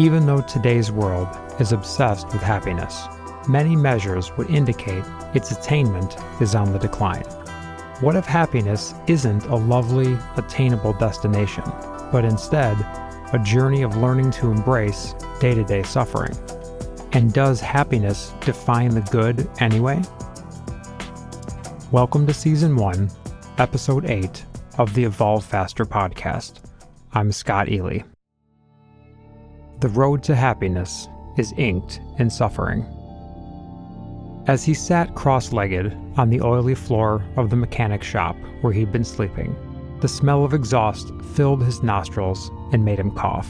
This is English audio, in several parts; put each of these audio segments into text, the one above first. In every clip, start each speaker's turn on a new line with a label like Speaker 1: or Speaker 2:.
Speaker 1: Even though today's world is obsessed with happiness, many measures would indicate its attainment is on the decline. What if happiness isn't a lovely, attainable destination, but instead a journey of learning to embrace day to day suffering? And does happiness define the good anyway? Welcome to Season 1, Episode 8 of the Evolve Faster podcast. I'm Scott Ely. The road to happiness is inked in suffering. As he sat cross legged on the oily floor of the mechanic shop where he'd been sleeping, the smell of exhaust filled his nostrils and made him cough.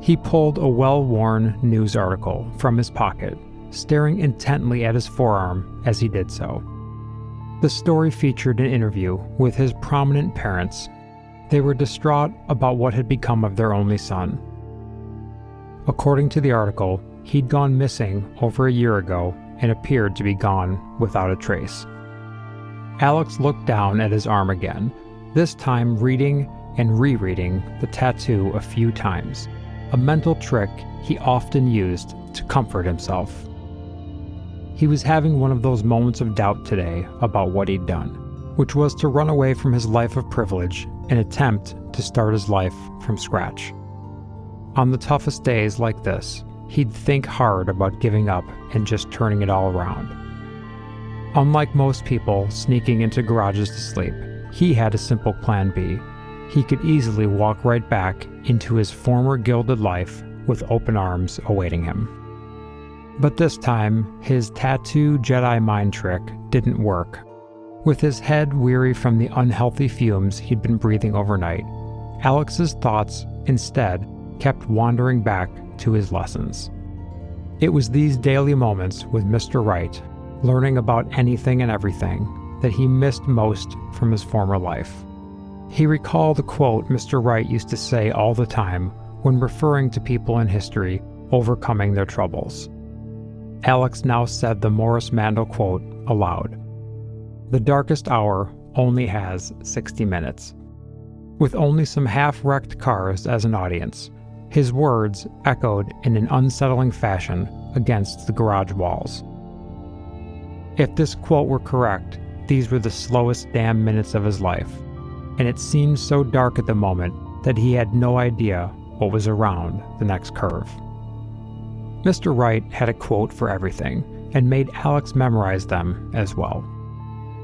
Speaker 1: He pulled a well worn news article from his pocket, staring intently at his forearm as he did so. The story featured an interview with his prominent parents. They were distraught about what had become of their only son. According to the article, he'd gone missing over a year ago and appeared to be gone without a trace. Alex looked down at his arm again, this time reading and rereading the tattoo a few times, a mental trick he often used to comfort himself. He was having one of those moments of doubt today about what he'd done, which was to run away from his life of privilege and attempt to start his life from scratch. On the toughest days like this, he'd think hard about giving up and just turning it all around. Unlike most people sneaking into garages to sleep, he had a simple plan B. He could easily walk right back into his former gilded life with open arms awaiting him. But this time, his tattoo Jedi mind trick didn't work. With his head weary from the unhealthy fumes he'd been breathing overnight, Alex's thoughts instead kept wandering back to his lessons. It was these daily moments with Mr. Wright, learning about anything and everything, that he missed most from his former life. He recalled a quote Mr. Wright used to say all the time when referring to people in history overcoming their troubles. Alex now said the Morris Mandel quote aloud The darkest hour only has 60 minutes. With only some half wrecked cars as an audience, his words echoed in an unsettling fashion against the garage walls. If this quote were correct, these were the slowest damn minutes of his life, and it seemed so dark at the moment that he had no idea what was around the next curve. Mr. Wright had a quote for everything and made Alex memorize them as well.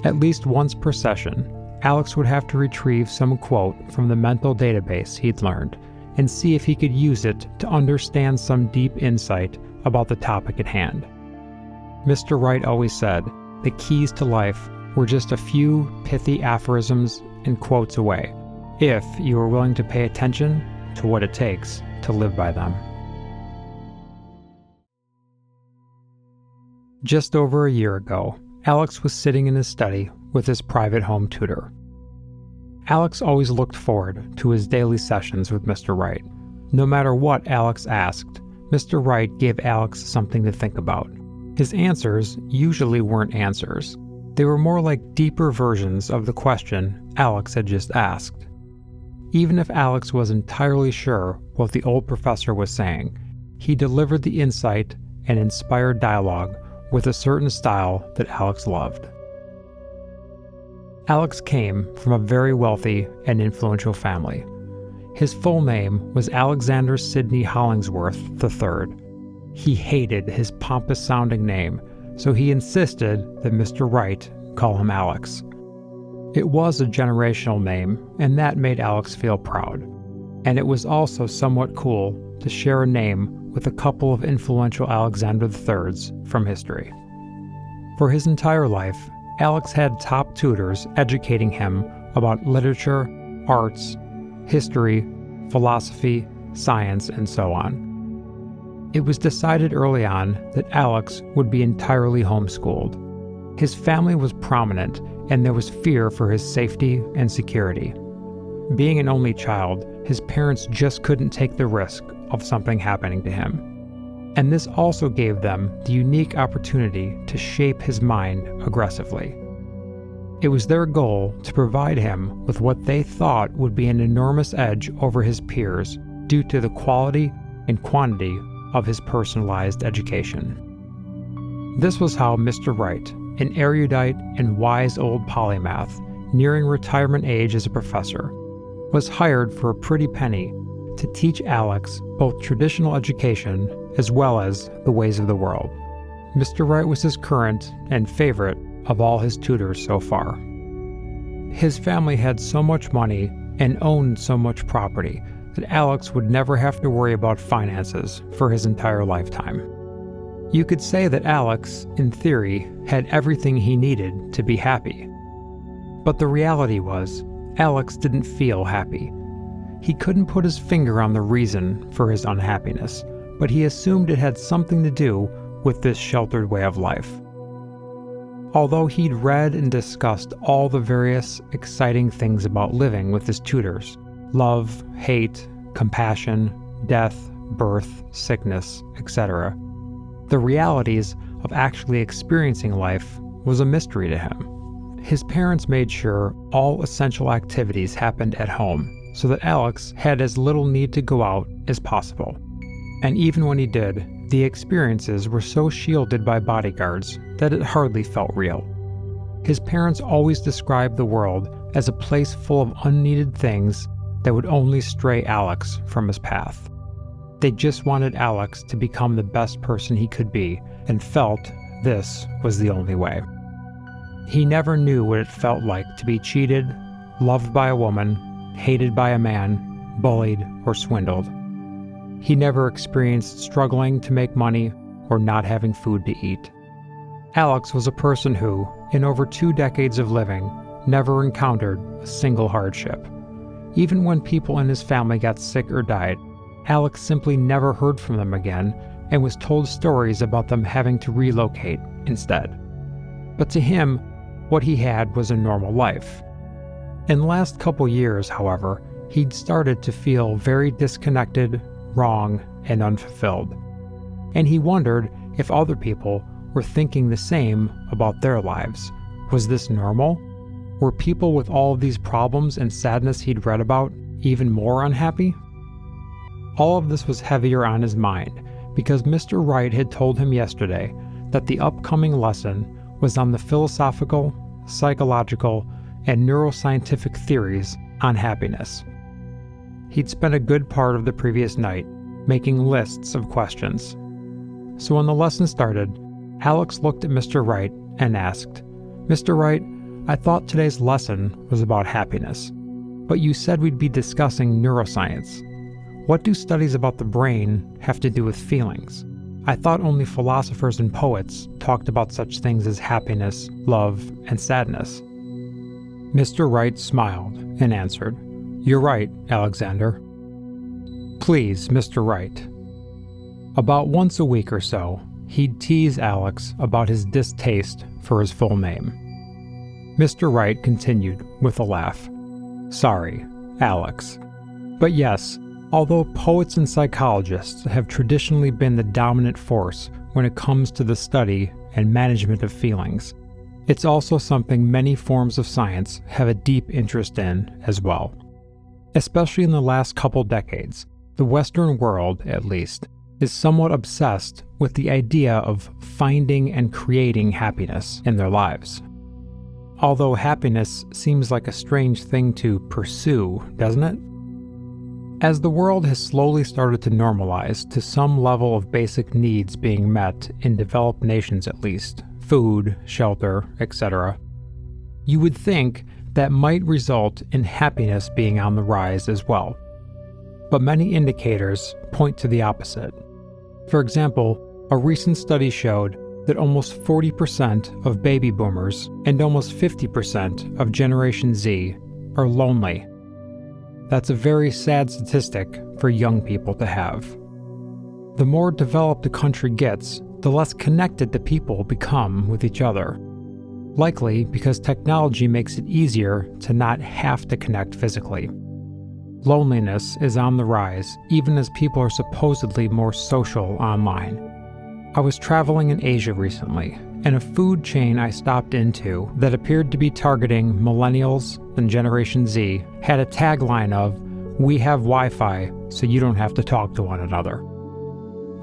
Speaker 1: At least once per session, Alex would have to retrieve some quote from the mental database he'd learned and see if he could use it to understand some deep insight about the topic at hand. Mr. Wright always said the keys to life were just a few pithy aphorisms and quotes away, if you were willing to pay attention to what it takes to live by them. Just over a year ago, Alex was sitting in his study with his private home tutor. Alex always looked forward to his daily sessions with Mr. Wright. No matter what Alex asked, Mr. Wright gave Alex something to think about. His answers usually weren't answers, they were more like deeper versions of the question Alex had just asked. Even if Alex was entirely sure what the old professor was saying, he delivered the insight and inspired dialogue with a certain style that Alex loved. Alex came from a very wealthy and influential family. His full name was Alexander Sidney Hollingsworth III. He hated his pompous sounding name, so he insisted that Mr. Wright call him Alex. It was a generational name, and that made Alex feel proud. And it was also somewhat cool to share a name with a couple of influential Alexander III's from history. For his entire life, Alex had top tutors educating him about literature, arts, history, philosophy, science, and so on. It was decided early on that Alex would be entirely homeschooled. His family was prominent, and there was fear for his safety and security. Being an only child, his parents just couldn't take the risk of something happening to him. And this also gave them the unique opportunity to shape his mind aggressively. It was their goal to provide him with what they thought would be an enormous edge over his peers due to the quality and quantity of his personalized education. This was how Mr. Wright, an erudite and wise old polymath, nearing retirement age as a professor, was hired for a pretty penny to teach Alex both traditional education as well as the ways of the world. Mr. Wright was his current and favorite of all his tutors so far. His family had so much money and owned so much property that Alex would never have to worry about finances for his entire lifetime. You could say that Alex, in theory, had everything he needed to be happy. But the reality was, Alex didn't feel happy. He couldn't put his finger on the reason for his unhappiness, but he assumed it had something to do with this sheltered way of life. Although he'd read and discussed all the various exciting things about living with his tutors love, hate, compassion, death, birth, sickness, etc. The realities of actually experiencing life was a mystery to him. His parents made sure all essential activities happened at home so that Alex had as little need to go out as possible. And even when he did, the experiences were so shielded by bodyguards that it hardly felt real. His parents always described the world as a place full of unneeded things that would only stray Alex from his path. They just wanted Alex to become the best person he could be and felt this was the only way. He never knew what it felt like to be cheated, loved by a woman, hated by a man, bullied, or swindled. He never experienced struggling to make money or not having food to eat. Alex was a person who, in over two decades of living, never encountered a single hardship. Even when people in his family got sick or died, Alex simply never heard from them again and was told stories about them having to relocate instead. But to him, what he had was a normal life. In the last couple years, however, he'd started to feel very disconnected, wrong, and unfulfilled. And he wondered if other people were thinking the same about their lives. Was this normal? Were people with all these problems and sadness he'd read about even more unhappy? All of this was heavier on his mind because Mr. Wright had told him yesterday that the upcoming lesson was on the philosophical, psychological, and neuroscientific theories on happiness. He'd spent a good part of the previous night making lists of questions. So when the lesson started, Alex looked at Mr. Wright and asked, Mr. Wright, I thought today's lesson was about happiness, but you said we'd be discussing neuroscience. What do studies about the brain have to do with feelings? I thought only philosophers and poets talked about such things as happiness, love, and sadness. Mr. Wright smiled and answered, You're right, Alexander. Please, Mr. Wright. About once a week or so, he'd tease Alex about his distaste for his full name. Mr. Wright continued with a laugh. Sorry, Alex. But yes, although poets and psychologists have traditionally been the dominant force when it comes to the study and management of feelings, it's also something many forms of science have a deep interest in as well. Especially in the last couple decades, the Western world, at least, is somewhat obsessed with the idea of finding and creating happiness in their lives. Although happiness seems like a strange thing to pursue, doesn't it? As the world has slowly started to normalize to some level of basic needs being met in developed nations at least food, shelter, etc. you would think that might result in happiness being on the rise as well but many indicators point to the opposite. For example, a recent study showed that almost 40% of baby boomers and almost 50% of Generation Z are lonely. That's a very sad statistic for young people to have. The more developed a country gets, the less connected the people become with each other. Likely because technology makes it easier to not have to connect physically. Loneliness is on the rise, even as people are supposedly more social online. I was traveling in Asia recently, and a food chain I stopped into that appeared to be targeting millennials and Generation Z had a tagline of, We have Wi Fi, so you don't have to talk to one another.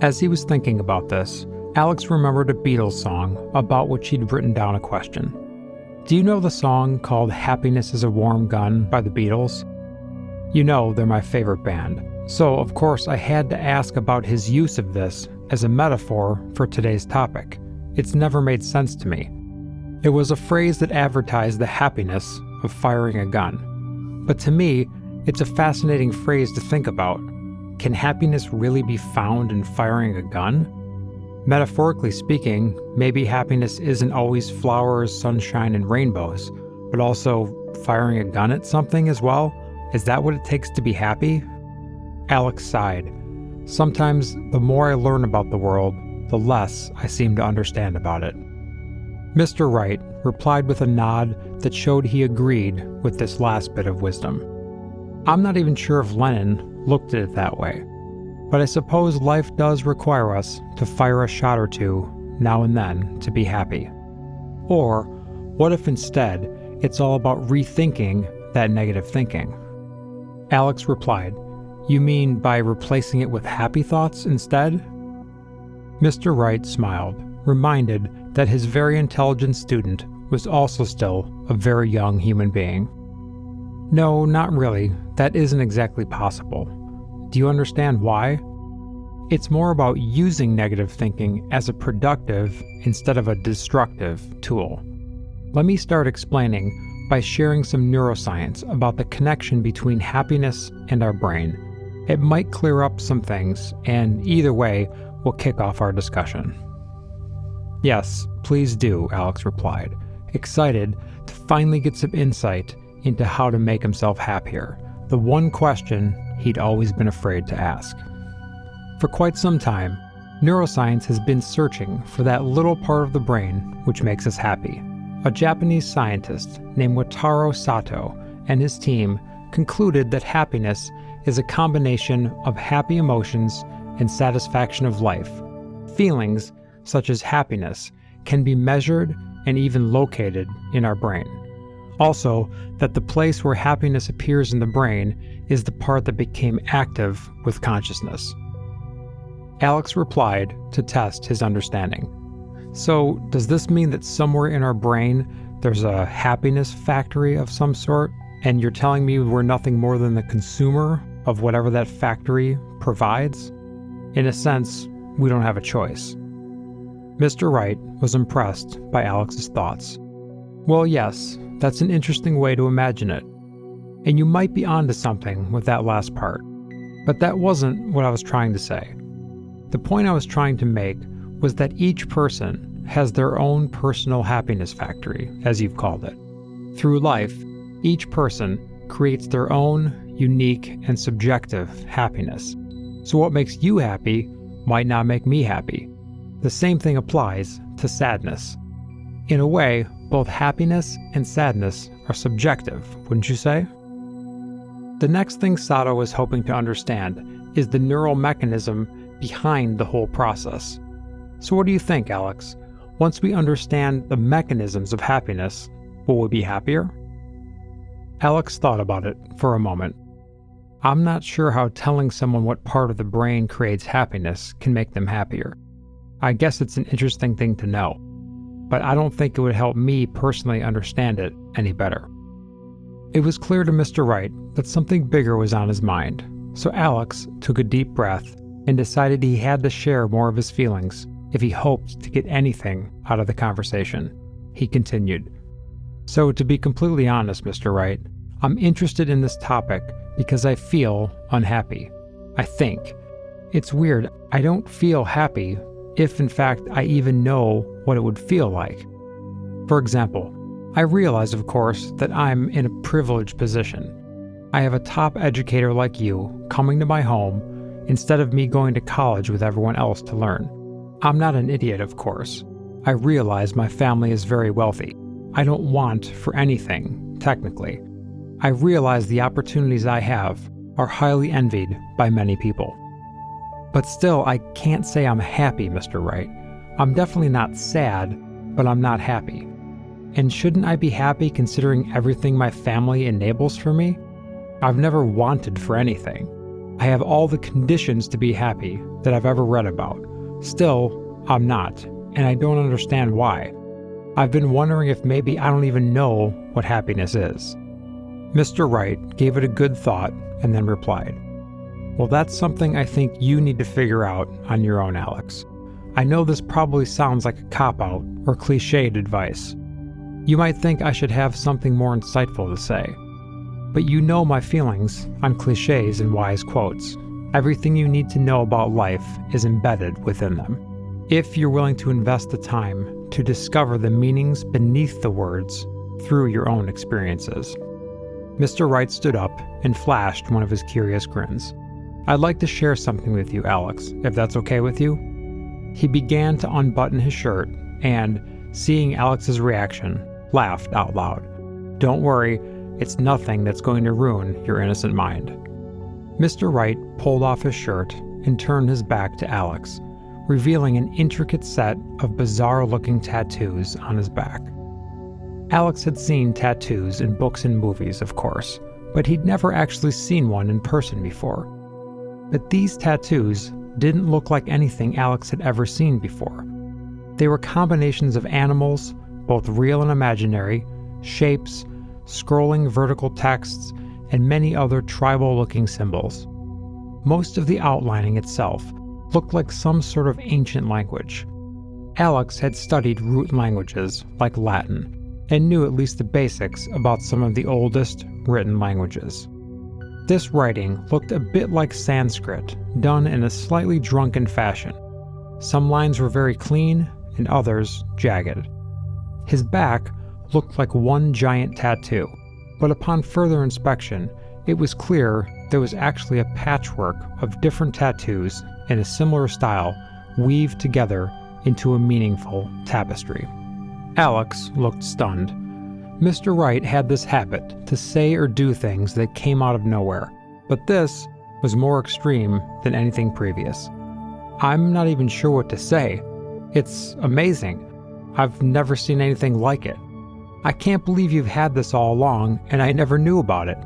Speaker 1: As he was thinking about this, Alex remembered a Beatles song about which he'd written down a question. Do you know the song called Happiness is a Warm Gun by the Beatles? You know, they're my favorite band. So, of course, I had to ask about his use of this as a metaphor for today's topic. It's never made sense to me. It was a phrase that advertised the happiness of firing a gun. But to me, it's a fascinating phrase to think about. Can happiness really be found in firing a gun? Metaphorically speaking, maybe happiness isn't always flowers, sunshine, and rainbows, but also firing a gun at something as well? Is that what it takes to be happy? Alex sighed. Sometimes, the more I learn about the world, the less I seem to understand about it. Mr. Wright replied with a nod that showed he agreed with this last bit of wisdom. I'm not even sure if Lennon looked at it that way, but I suppose life does require us to fire a shot or two now and then to be happy. Or, what if instead it's all about rethinking that negative thinking? Alex replied, you mean by replacing it with happy thoughts instead? Mr. Wright smiled, reminded that his very intelligent student was also still a very young human being. No, not really. That isn't exactly possible. Do you understand why? It's more about using negative thinking as a productive instead of a destructive tool. Let me start explaining by sharing some neuroscience about the connection between happiness and our brain. It might clear up some things, and either way, we'll kick off our discussion. Yes, please do, Alex replied, excited to finally get some insight into how to make himself happier, the one question he'd always been afraid to ask. For quite some time, neuroscience has been searching for that little part of the brain which makes us happy. A Japanese scientist named Wataru Sato and his team concluded that happiness is a combination of happy emotions and satisfaction of life. Feelings, such as happiness, can be measured and even located in our brain. Also, that the place where happiness appears in the brain is the part that became active with consciousness. Alex replied to test his understanding. So, does this mean that somewhere in our brain there's a happiness factory of some sort? And you're telling me we're nothing more than the consumer of whatever that factory provides? In a sense, we don't have a choice. Mr. Wright was impressed by Alex's thoughts. Well, yes, that's an interesting way to imagine it. And you might be onto something with that last part. But that wasn't what I was trying to say. The point I was trying to make was that each person has their own personal happiness factory, as you've called it. Through life, each person creates their own unique, and subjective happiness. So, what makes you happy might not make me happy. The same thing applies to sadness. In a way, both happiness and sadness are subjective, wouldn't you say? The next thing Sato is hoping to understand is the neural mechanism behind the whole process. So, what do you think, Alex? Once we understand the mechanisms of happiness, will we be happier? Alex thought about it for a moment. I'm not sure how telling someone what part of the brain creates happiness can make them happier. I guess it's an interesting thing to know, but I don't think it would help me personally understand it any better. It was clear to Mr. Wright that something bigger was on his mind, so Alex took a deep breath and decided he had to share more of his feelings if he hoped to get anything out of the conversation. He continued, So, to be completely honest, Mr. Wright, I'm interested in this topic because I feel unhappy. I think. It's weird, I don't feel happy if in fact I even know what it would feel like. For example, I realize, of course, that I'm in a privileged position. I have a top educator like you coming to my home instead of me going to college with everyone else to learn. I'm not an idiot, of course. I realize my family is very wealthy. I don't want for anything, technically. I realize the opportunities I have are highly envied by many people. But still, I can't say I'm happy, Mr. Wright. I'm definitely not sad, but I'm not happy. And shouldn't I be happy considering everything my family enables for me? I've never wanted for anything. I have all the conditions to be happy that I've ever read about. Still, I'm not, and I don't understand why. I've been wondering if maybe I don't even know what happiness is. Mr. Wright gave it a good thought and then replied, Well, that's something I think you need to figure out on your own, Alex. I know this probably sounds like a cop out or cliched advice. You might think I should have something more insightful to say, but you know my feelings on cliches and wise quotes. Everything you need to know about life is embedded within them. If you're willing to invest the time to discover the meanings beneath the words through your own experiences. Mr. Wright stood up and flashed one of his curious grins. I'd like to share something with you, Alex, if that's okay with you. He began to unbutton his shirt and, seeing Alex's reaction, laughed out loud. Don't worry, it's nothing that's going to ruin your innocent mind. Mr. Wright pulled off his shirt and turned his back to Alex, revealing an intricate set of bizarre looking tattoos on his back. Alex had seen tattoos in books and movies, of course, but he'd never actually seen one in person before. But these tattoos didn't look like anything Alex had ever seen before. They were combinations of animals, both real and imaginary, shapes, scrolling vertical texts, and many other tribal looking symbols. Most of the outlining itself looked like some sort of ancient language. Alex had studied root languages like Latin and knew at least the basics about some of the oldest written languages. This writing looked a bit like Sanskrit, done in a slightly drunken fashion. Some lines were very clean and others jagged. His back looked like one giant tattoo, but upon further inspection, it was clear there was actually a patchwork of different tattoos in a similar style weaved together into a meaningful tapestry. Alex looked stunned. Mr. Wright had this habit to say or do things that came out of nowhere, but this was more extreme than anything previous. I'm not even sure what to say. It's amazing. I've never seen anything like it. I can't believe you've had this all along and I never knew about it.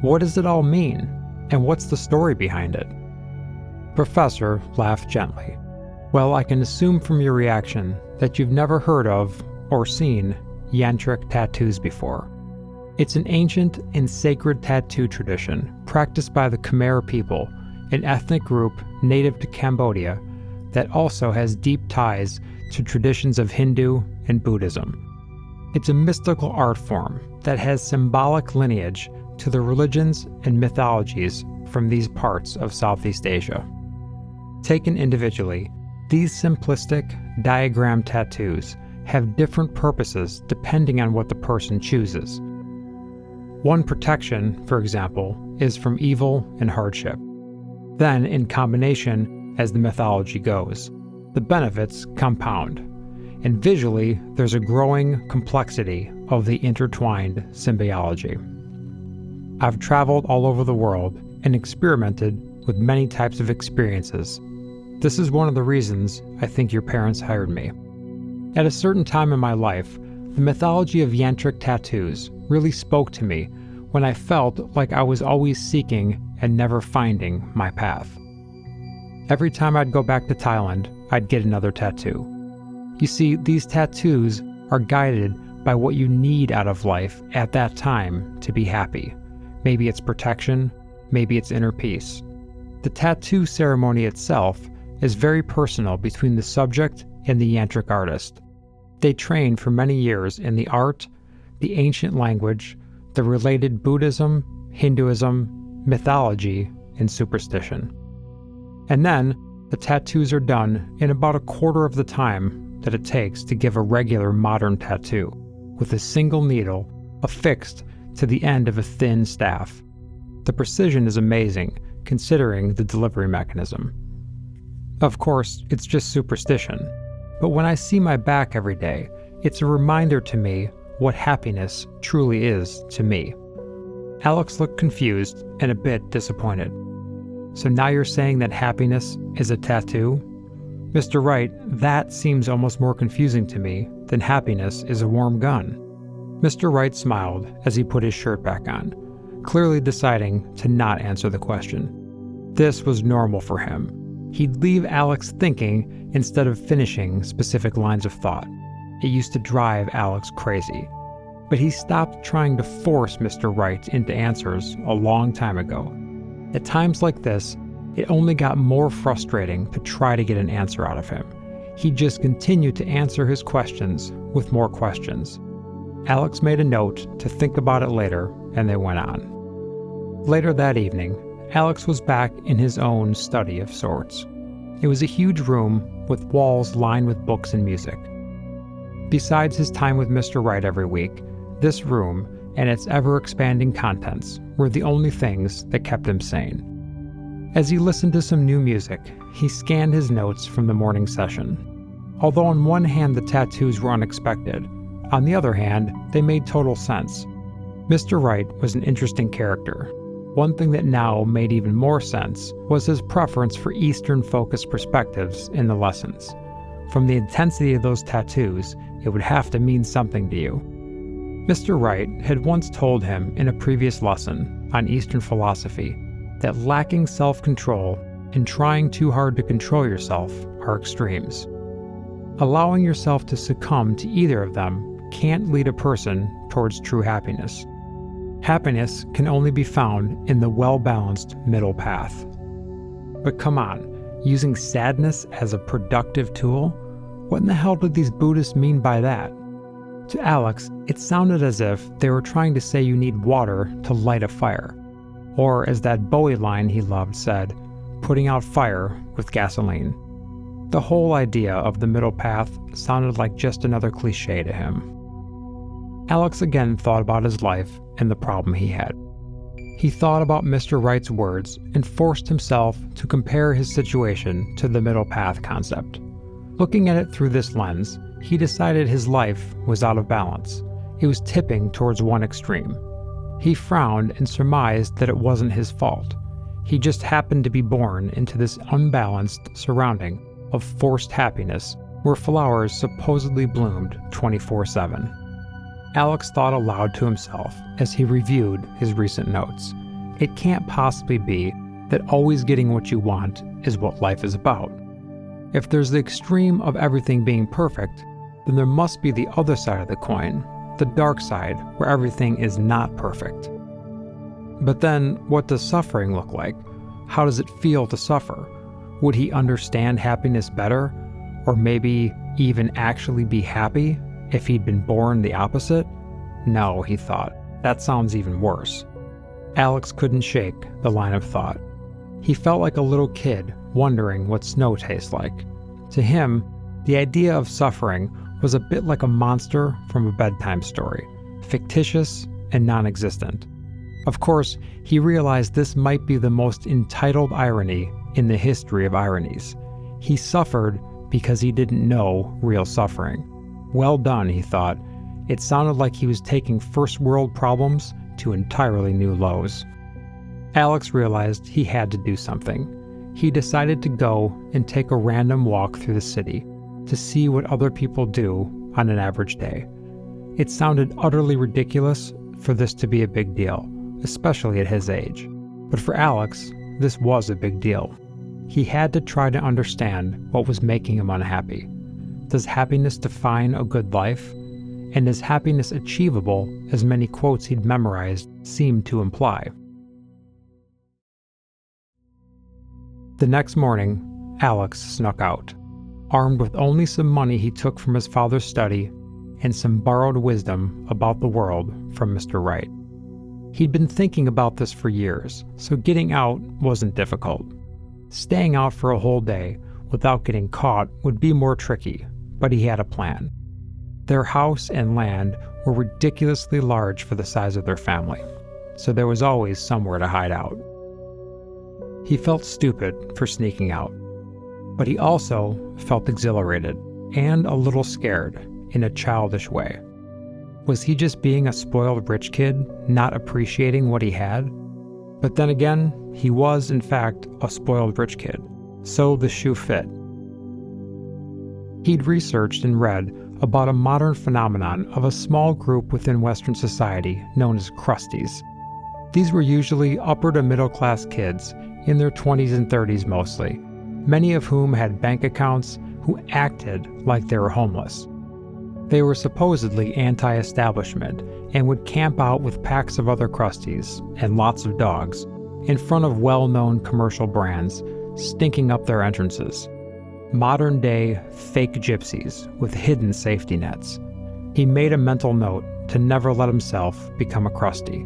Speaker 1: What does it all mean? And what's the story behind it? Professor laughed gently. Well, I can assume from your reaction that you've never heard of or seen yantric tattoos before. It's an ancient and sacred tattoo tradition practiced by the Khmer people, an ethnic group native to Cambodia that also has deep ties to traditions of Hindu and Buddhism. It's a mystical art form that has symbolic lineage to the religions and mythologies from these parts of Southeast Asia. Taken individually, these simplistic diagram tattoos have different purposes depending on what the person chooses. One protection, for example, is from evil and hardship. Then, in combination, as the mythology goes, the benefits compound and visually, there's a growing complexity of the intertwined symbiology. I've traveled all over the world and experimented with many types of experiences. This is one of the reasons I think your parents hired me. At a certain time in my life, the mythology of yantric tattoos really spoke to me when I felt like I was always seeking and never finding my path. Every time I'd go back to Thailand, I'd get another tattoo. You see, these tattoos are guided by what you need out of life at that time to be happy. Maybe it's protection, maybe it's inner peace. The tattoo ceremony itself is very personal between the subject and the yantric artist. They train for many years in the art, the ancient language, the related Buddhism, Hinduism, mythology, and superstition. And then the tattoos are done in about a quarter of the time that it takes to give a regular modern tattoo, with a single needle affixed to the end of a thin staff. The precision is amazing, considering the delivery mechanism. Of course, it's just superstition, but when I see my back every day, it's a reminder to me what happiness truly is to me. Alex looked confused and a bit disappointed. So now you're saying that happiness is a tattoo? Mr. Wright, that seems almost more confusing to me than happiness is a warm gun. Mr. Wright smiled as he put his shirt back on, clearly deciding to not answer the question. This was normal for him. He'd leave Alex thinking instead of finishing specific lines of thought. It used to drive Alex crazy. But he stopped trying to force Mr. Wright into answers a long time ago. At times like this, it only got more frustrating to try to get an answer out of him. He just continued to answer his questions with more questions. Alex made a note to think about it later, and they went on. Later that evening, Alex was back in his own study of sorts. It was a huge room with walls lined with books and music. Besides his time with Mr. Wright every week, this room and its ever expanding contents were the only things that kept him sane. As he listened to some new music, he scanned his notes from the morning session. Although on one hand the tattoos were unexpected, on the other hand, they made total sense. Mr. Wright was an interesting character. One thing that now made even more sense was his preference for Eastern focused perspectives in the lessons. From the intensity of those tattoos, it would have to mean something to you. Mr. Wright had once told him in a previous lesson on Eastern philosophy that lacking self control and trying too hard to control yourself are extremes. Allowing yourself to succumb to either of them can't lead a person towards true happiness. Happiness can only be found in the well balanced middle path. But come on, using sadness as a productive tool? What in the hell did these Buddhists mean by that? To Alex, it sounded as if they were trying to say you need water to light a fire or as that Bowie line he loved said, putting out fire with gasoline. The whole idea of the middle path sounded like just another cliche to him. Alex again thought about his life and the problem he had. He thought about Mr. Wright's words and forced himself to compare his situation to the middle path concept. Looking at it through this lens, he decided his life was out of balance. It was tipping towards one extreme. He frowned and surmised that it wasn't his fault. He just happened to be born into this unbalanced surrounding of forced happiness where flowers supposedly bloomed 24 7. Alex thought aloud to himself as he reviewed his recent notes. It can't possibly be that always getting what you want is what life is about. If there's the extreme of everything being perfect, then there must be the other side of the coin the dark side, where everything is not perfect. But then, what does suffering look like? How does it feel to suffer? Would he understand happiness better? Or maybe even actually be happy if he'd been born the opposite? No, he thought. That sounds even worse. Alex couldn't shake the line of thought. He felt like a little kid wondering what snow tastes like. To him, the idea of suffering was a bit like a monster from a bedtime story, fictitious and non existent. Of course, he realized this might be the most entitled irony in the history of ironies. He suffered because he didn't know real suffering. Well done, he thought. It sounded like he was taking first world problems to entirely new lows. Alex realized he had to do something. He decided to go and take a random walk through the city to see what other people do on an average day. It sounded utterly ridiculous for this to be a big deal, especially at his age. But for Alex, this was a big deal. He had to try to understand what was making him unhappy. Does happiness define a good life? And is happiness achievable, as many quotes he'd memorized seemed to imply? The next morning, Alex snuck out armed with only some money he took from his father's study and some borrowed wisdom about the world from Mr. Wright. He'd been thinking about this for years, so getting out wasn't difficult. Staying out for a whole day without getting caught would be more tricky, but he had a plan. Their house and land were ridiculously large for the size of their family, so there was always somewhere to hide out. He felt stupid for sneaking out, but he also felt exhilarated and a little scared in a childish way. Was he just being a spoiled rich kid, not appreciating what he had? But then again, he was, in fact, a spoiled rich kid, so the shoe fit. He'd researched and read about a modern phenomenon of a small group within Western society known as crusties. These were usually upper to middle class kids in their 20s and 30s mostly, many of whom had bank accounts who acted like they were homeless. They were supposedly anti establishment and would camp out with packs of other crusties and lots of dogs in front of well known commercial brands, stinking up their entrances. Modern day fake gypsies with hidden safety nets. He made a mental note to never let himself become a crusty.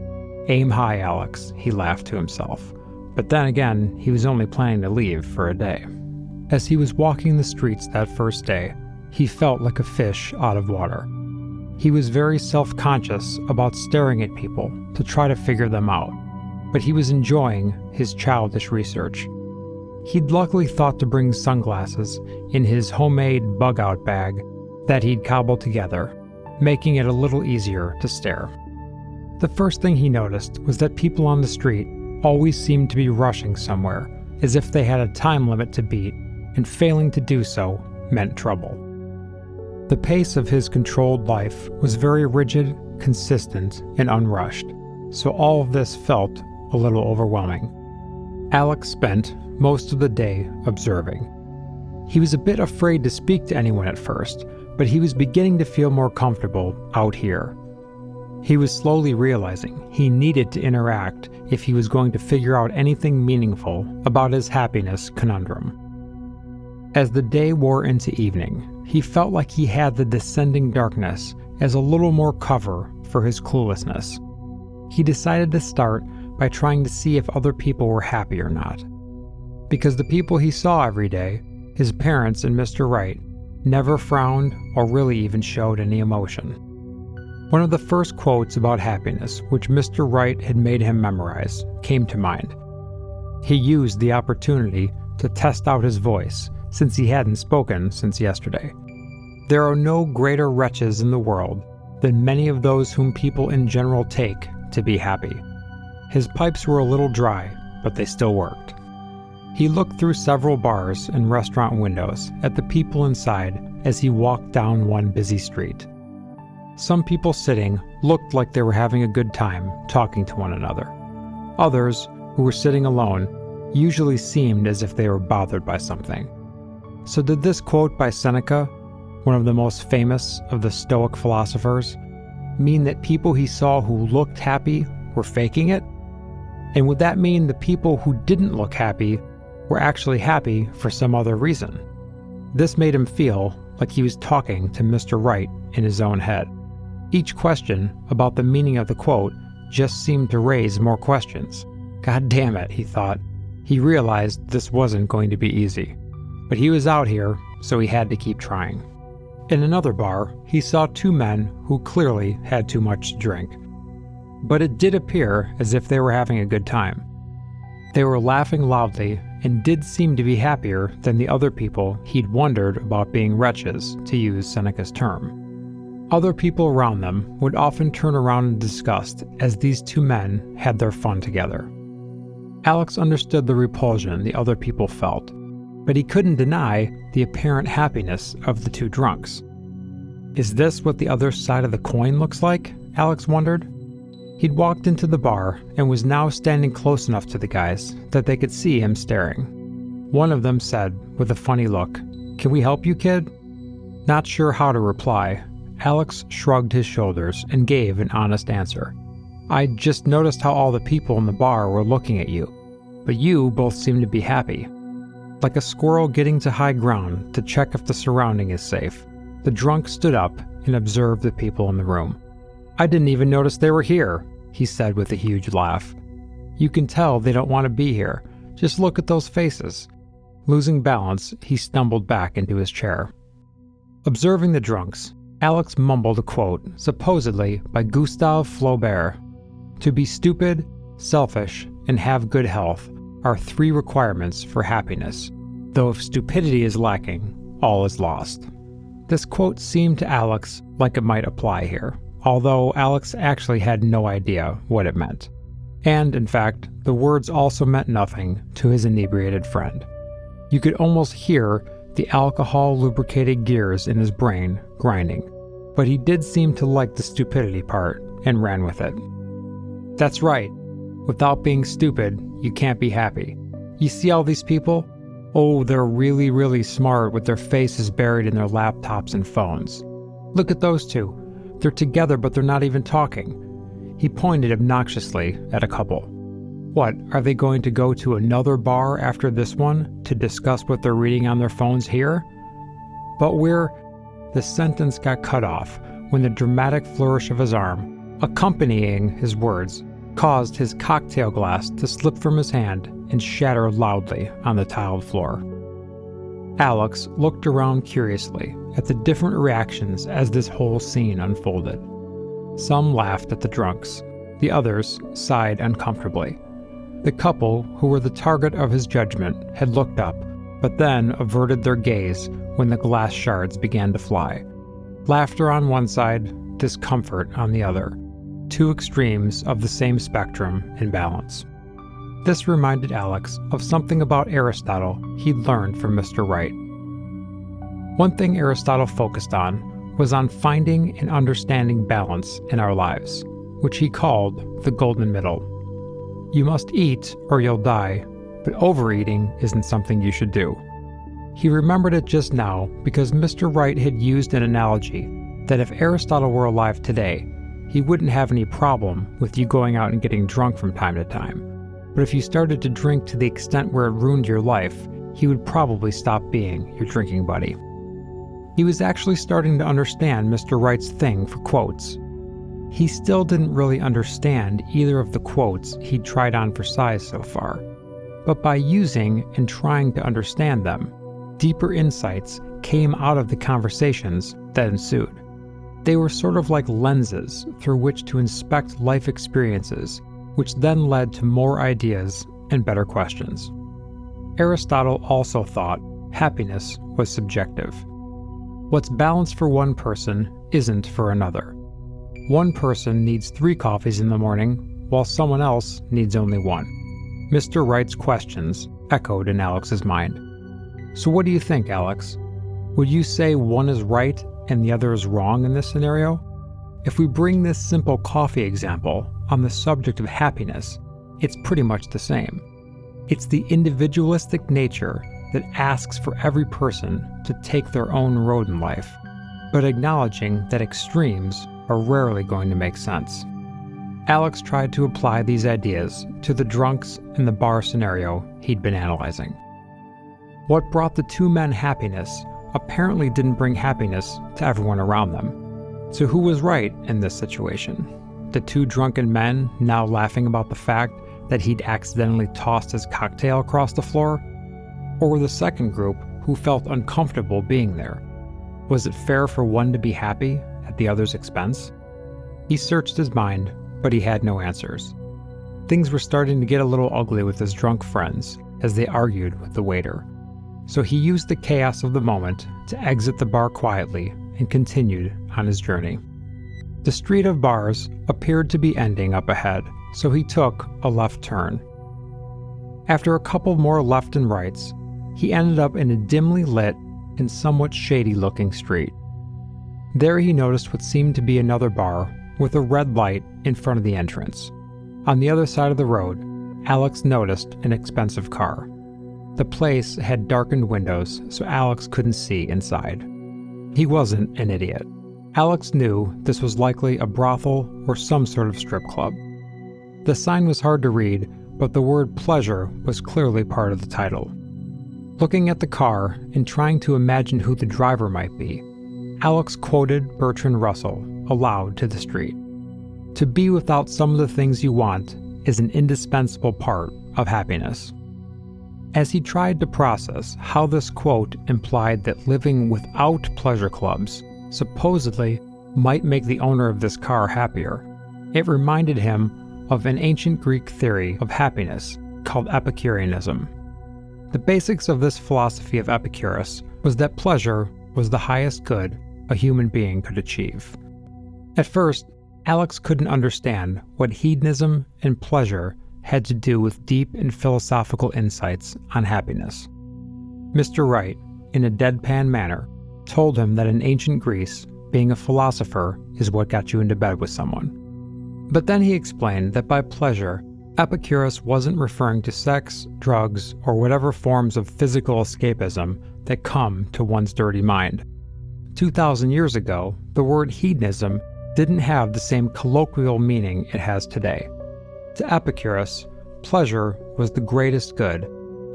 Speaker 1: Aim high, Alex, he laughed to himself. But then again, he was only planning to leave for a day. As he was walking the streets that first day, he felt like a fish out of water. He was very self conscious about staring at people to try to figure them out, but he was enjoying his childish research. He'd luckily thought to bring sunglasses in his homemade bug out bag that he'd cobbled together, making it a little easier to stare. The first thing he noticed was that people on the street always seemed to be rushing somewhere, as if they had a time limit to beat, and failing to do so meant trouble. The pace of his controlled life was very rigid, consistent, and unrushed, so all of this felt a little overwhelming. Alex spent most of the day observing. He was a bit afraid to speak to anyone at first, but he was beginning to feel more comfortable out here. He was slowly realizing he needed to interact if he was going to figure out anything meaningful about his happiness conundrum. As the day wore into evening, he felt like he had the descending darkness as a little more cover for his cluelessness. He decided to start by trying to see if other people were happy or not. Because the people he saw every day, his parents and Mr. Wright, never frowned or really even showed any emotion. One of the first quotes about happiness, which Mr. Wright had made him memorize, came to mind. He used the opportunity to test out his voice, since he hadn't spoken since yesterday. There are no greater wretches in the world than many of those whom people in general take to be happy. His pipes were a little dry, but they still worked. He looked through several bars and restaurant windows at the people inside as he walked down one busy street. Some people sitting looked like they were having a good time talking to one another. Others, who were sitting alone, usually seemed as if they were bothered by something. So, did this quote by Seneca, one of the most famous of the Stoic philosophers, mean that people he saw who looked happy were faking it? And would that mean the people who didn't look happy were actually happy for some other reason? This made him feel like he was talking to Mr. Wright in his own head. Each question about the meaning of the quote just seemed to raise more questions. God damn it, he thought. He realized this wasn't going to be easy. But he was out here, so he had to keep trying. In another bar, he saw two men who clearly had too much to drink. But it did appear as if they were having a good time. They were laughing loudly and did seem to be happier than the other people he'd wondered about being wretches, to use Seneca's term. Other people around them would often turn around in disgust as these two men had their fun together. Alex understood the repulsion the other people felt, but he couldn't deny the apparent happiness of the two drunks. Is this what the other side of the coin looks like? Alex wondered. He'd walked into the bar and was now standing close enough to the guys that they could see him staring. One of them said, with a funny look, Can we help you, kid? Not sure how to reply, Alex shrugged his shoulders and gave an honest answer. I just noticed how all the people in the bar were looking at you, but you both seem to be happy. Like a squirrel getting to high ground to check if the surrounding is safe, the drunk stood up and observed the people in the room. I didn't even notice they were here, he said with a huge laugh. You can tell they don't want to be here. Just look at those faces. Losing balance, he stumbled back into his chair. Observing the drunks, Alex mumbled a quote, supposedly by Gustave Flaubert To be stupid, selfish, and have good health are three requirements for happiness, though if stupidity is lacking, all is lost. This quote seemed to Alex like it might apply here, although Alex actually had no idea what it meant. And, in fact, the words also meant nothing to his inebriated friend. You could almost hear the alcohol lubricated gears in his brain grinding, but he did seem to like the stupidity part and ran with it. That's right. Without being stupid, you can't be happy. You see all these people? Oh, they're really, really smart with their faces buried in their laptops and phones. Look at those two. They're together, but they're not even talking. He pointed obnoxiously at a couple. What, are they going to go to another bar after this one to discuss what they're reading on their phones here? But we're. The sentence got cut off when the dramatic flourish of his arm, accompanying his words, caused his cocktail glass to slip from his hand and shatter loudly on the tiled floor. Alex looked around curiously at the different reactions as this whole scene unfolded. Some laughed at the drunks, the others sighed uncomfortably. The couple, who were the target of his judgment, had looked up, but then averted their gaze when the glass shards began to fly. Laughter on one side, discomfort on the other two extremes of the same spectrum in balance. This reminded Alex of something about Aristotle he'd learned from Mr. Wright. One thing Aristotle focused on was on finding and understanding balance in our lives, which he called the golden middle. You must eat or you'll die, but overeating isn't something you should do. He remembered it just now because Mr. Wright had used an analogy that if Aristotle were alive today, he wouldn't have any problem with you going out and getting drunk from time to time. But if you started to drink to the extent where it ruined your life, he would probably stop being your drinking buddy. He was actually starting to understand Mr. Wright's thing for quotes. He still didn't really understand either of the quotes he'd tried on for size so far. But by using and trying to understand them, deeper insights came out of the conversations that ensued. They were sort of like lenses through which to inspect life experiences, which then led to more ideas and better questions. Aristotle also thought happiness was subjective. What's balanced for one person isn't for another. One person needs three coffees in the morning, while someone else needs only one. Mr. Wright's questions echoed in Alex's mind. So, what do you think, Alex? Would you say one is right and the other is wrong in this scenario? If we bring this simple coffee example on the subject of happiness, it's pretty much the same. It's the individualistic nature that asks for every person to take their own road in life, but acknowledging that extremes are rarely going to make sense. Alex tried to apply these ideas to the drunks in the bar scenario he'd been analyzing. What brought the two men happiness apparently didn't bring happiness to everyone around them. So, who was right in this situation? The two drunken men now laughing about the fact that he'd accidentally tossed his cocktail across the floor? Or the second group who felt uncomfortable being there? Was it fair for one to be happy at the other's expense? He searched his mind, but he had no answers. Things were starting to get a little ugly with his drunk friends as they argued with the waiter so he used the chaos of the moment to exit the bar quietly and continued on his journey. The street of bars appeared to be ending up ahead, so he took a left turn. After a couple more left and rights, he ended up in a dimly lit and somewhat shady looking street. There he noticed what seemed to be another bar with a red light in front of the entrance. On the other side of the road, Alex noticed an expensive car. The place had darkened windows, so Alex couldn't see inside. He wasn't an idiot. Alex knew this was likely a brothel or some sort of strip club. The sign was hard to read, but the word pleasure was clearly part of the title. Looking at the car and trying to imagine who the driver might be, Alex quoted Bertrand Russell aloud to the street. To be without some of the things you want is an indispensable part of happiness. As he tried to process how this quote implied that living without pleasure clubs supposedly might make the owner of this car happier, it reminded him of an ancient Greek theory of happiness called Epicureanism. The basics of this philosophy of Epicurus was that pleasure was the highest good a human being could achieve. At first, Alex couldn't understand what hedonism and pleasure had to do with deep and philosophical insights on happiness. Mr. Wright, in a deadpan manner, told him that in ancient Greece, being a philosopher is what got you into bed with someone. But then he explained that by pleasure, Epicurus wasn't referring to sex, drugs, or whatever forms of physical escapism that come to one's dirty mind. 2,000 years ago, the word hedonism didn't have the same colloquial meaning it has today. To Epicurus, pleasure was the greatest good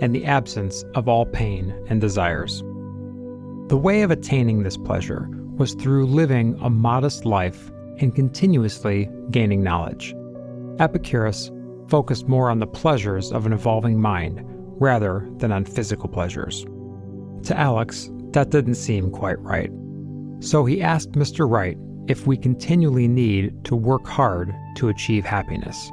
Speaker 1: and the absence of all pain and desires. The way of attaining this pleasure was through living a modest life and continuously gaining knowledge. Epicurus focused more on the pleasures of an evolving mind rather than on physical pleasures. To Alex, that didn't seem quite right. So he asked Mr. Wright if we continually need to work hard to achieve happiness.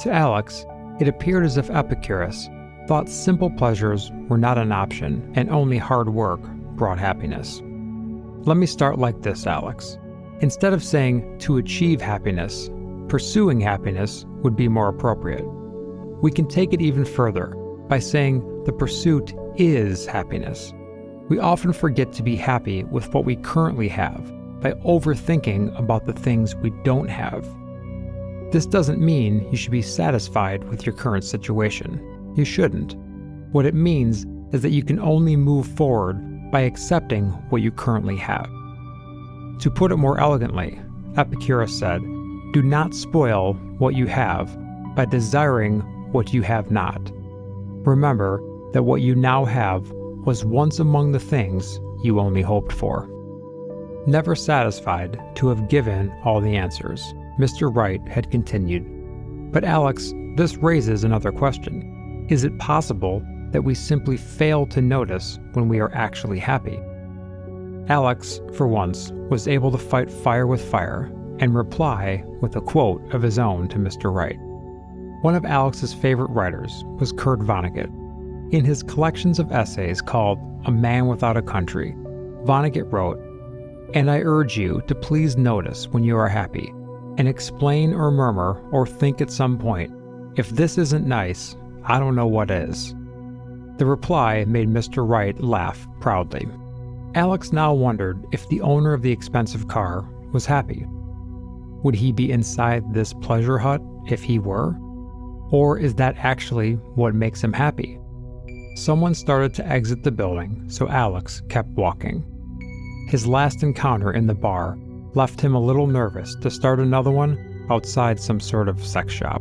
Speaker 1: To Alex, it appeared as if Epicurus thought simple pleasures were not an option and only hard work brought happiness. Let me start like this, Alex. Instead of saying to achieve happiness, pursuing happiness would be more appropriate. We can take it even further by saying the pursuit is happiness. We often forget to be happy with what we currently have by overthinking about the things we don't have. This doesn't mean you should be satisfied with your current situation. You shouldn't. What it means is that you can only move forward by accepting what you currently have. To put it more elegantly, Epicurus said, Do not spoil what you have by desiring what you have not. Remember that what you now have was once among the things you only hoped for. Never satisfied to have given all the answers, Mr. Wright had continued. But Alex, this raises another question. Is it possible that we simply fail to notice when we are actually happy? Alex, for once, was able to fight fire with fire and reply with a quote of his own to Mr. Wright. One of Alex's favorite writers was Kurt Vonnegut, in his collections of essays called A Man Without a Country, Vonnegut wrote, And I urge you to please notice when you are happy, and explain or murmur or think at some point, if this isn't nice, I don't know what is. The reply made Mr. Wright laugh proudly. Alex now wondered if the owner of the expensive car was happy. Would he be inside this pleasure hut if he were? Or is that actually what makes him happy? Someone started to exit the building, so Alex kept walking. His last encounter in the bar left him a little nervous to start another one outside some sort of sex shop.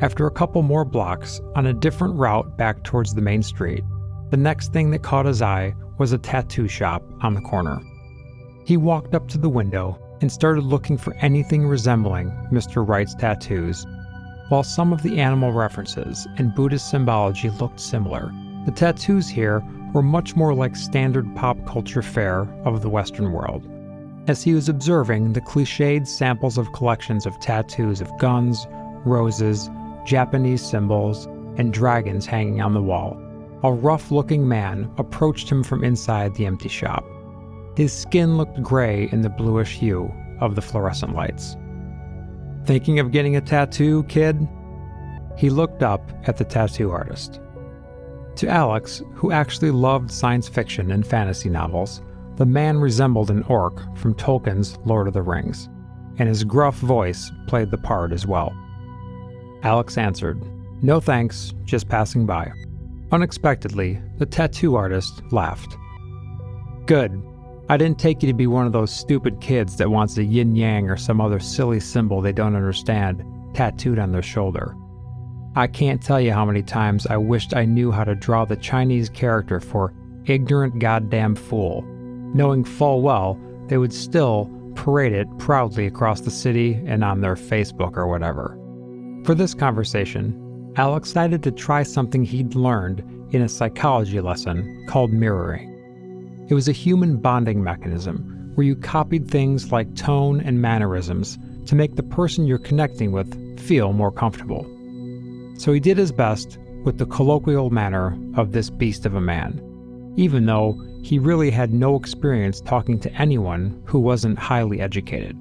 Speaker 1: After a couple more blocks on a different route back towards the main street, the next thing that caught his eye was a tattoo shop on the corner. He walked up to the window and started looking for anything resembling Mr. Wright's tattoos while some of the animal references and Buddhist symbology looked similar, the tattoos here were much more like standard pop culture fare of the Western world. As he was observing the cliched samples of collections of tattoos of guns, roses, Japanese symbols, and dragons hanging on the wall, a rough looking man approached him from inside the empty shop. His skin looked gray in the bluish hue of the fluorescent lights. Thinking of getting a tattoo, kid? He looked up at the tattoo artist. To Alex, who actually loved science fiction and fantasy novels, the man resembled an orc from Tolkien's Lord of the Rings, and his gruff voice played the part as well. Alex answered, No thanks, just passing by. Unexpectedly, the tattoo artist laughed. Good, I didn't take you to be one of those stupid kids that wants a yin yang or some other silly symbol they don't understand tattooed on their shoulder. I can't tell you how many times I wished I knew how to draw the Chinese character for ignorant goddamn fool, knowing full well they would still parade it proudly across the city and on their Facebook or whatever. For this conversation, Alex decided to try something he'd learned in a psychology lesson called mirroring. It was a human bonding mechanism where you copied things like tone and mannerisms to make the person you're connecting with feel more comfortable. So he did his best with the colloquial manner of this beast of a man, even though he really had no experience talking to anyone who wasn't highly educated.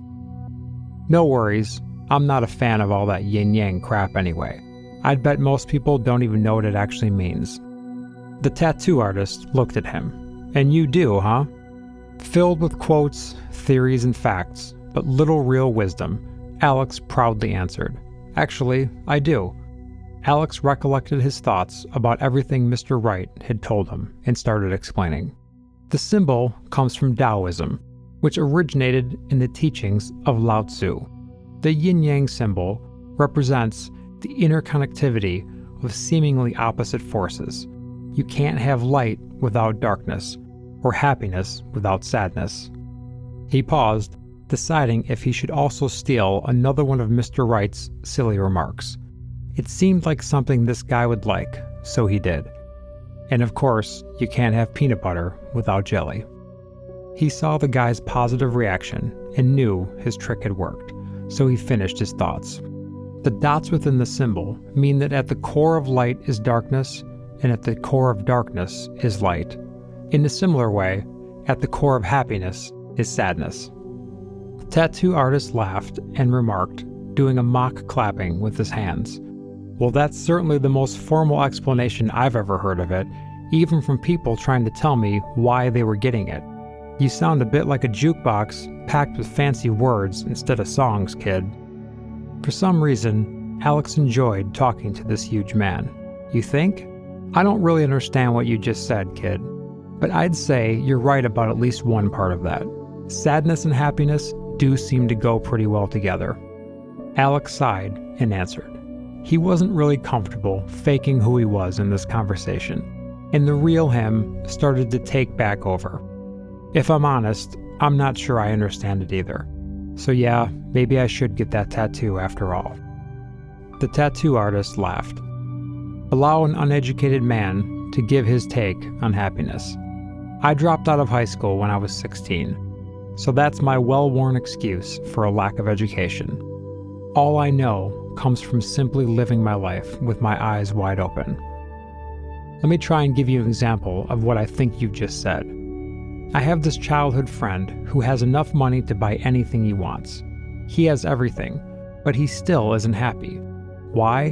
Speaker 1: No worries, I'm not a fan of all that yin yang crap anyway. I'd bet most people don't even know what it actually means. The tattoo artist looked at him and you do, huh? Filled with quotes, theories, and facts, but little real wisdom, Alex proudly answered, actually, I do. Alex recollected his thoughts about everything Mr. Wright had told him and started explaining. The symbol comes from Taoism, which originated in the teachings of Lao Tzu. The yin yang symbol represents the interconnectivity of seemingly opposite forces. You can't have light without darkness, or happiness without sadness. He paused, deciding if he should also steal another one of Mr. Wright's silly remarks. It seemed like something this guy would like, so he did. And of course, you can't have peanut butter without jelly. He saw the guy's positive reaction and knew his trick had worked, so he finished his thoughts. The dots within the symbol mean that at the core of light is darkness, and at the core of darkness is light. In a similar way, at the core of happiness is sadness. The tattoo artist laughed and remarked, doing a mock clapping with his hands. Well, that's certainly the most formal explanation I've ever heard of it, even from people trying to tell me why they were getting it. You sound a bit like a jukebox packed with fancy words instead of songs, kid. For some reason, Alex enjoyed talking to this huge man. You think? I don't really understand what you just said, kid, but I'd say you're right about at least one part of that. Sadness and happiness do seem to go pretty well together. Alex sighed and answered. He wasn't really comfortable faking who he was in this conversation, and the real him started to take back over. If I'm honest, I'm not sure I understand it either. So, yeah, maybe I should get that tattoo after all. The tattoo artist laughed. Allow an uneducated man to give his take on happiness. I dropped out of high school when I was 16, so that's my well worn excuse for a lack of education. All I know comes from simply living my life with my eyes wide open. Let me try and give you an example of what I think you just said. I have this childhood friend who has enough money to buy anything he wants. He has everything, but he still isn't happy. Why?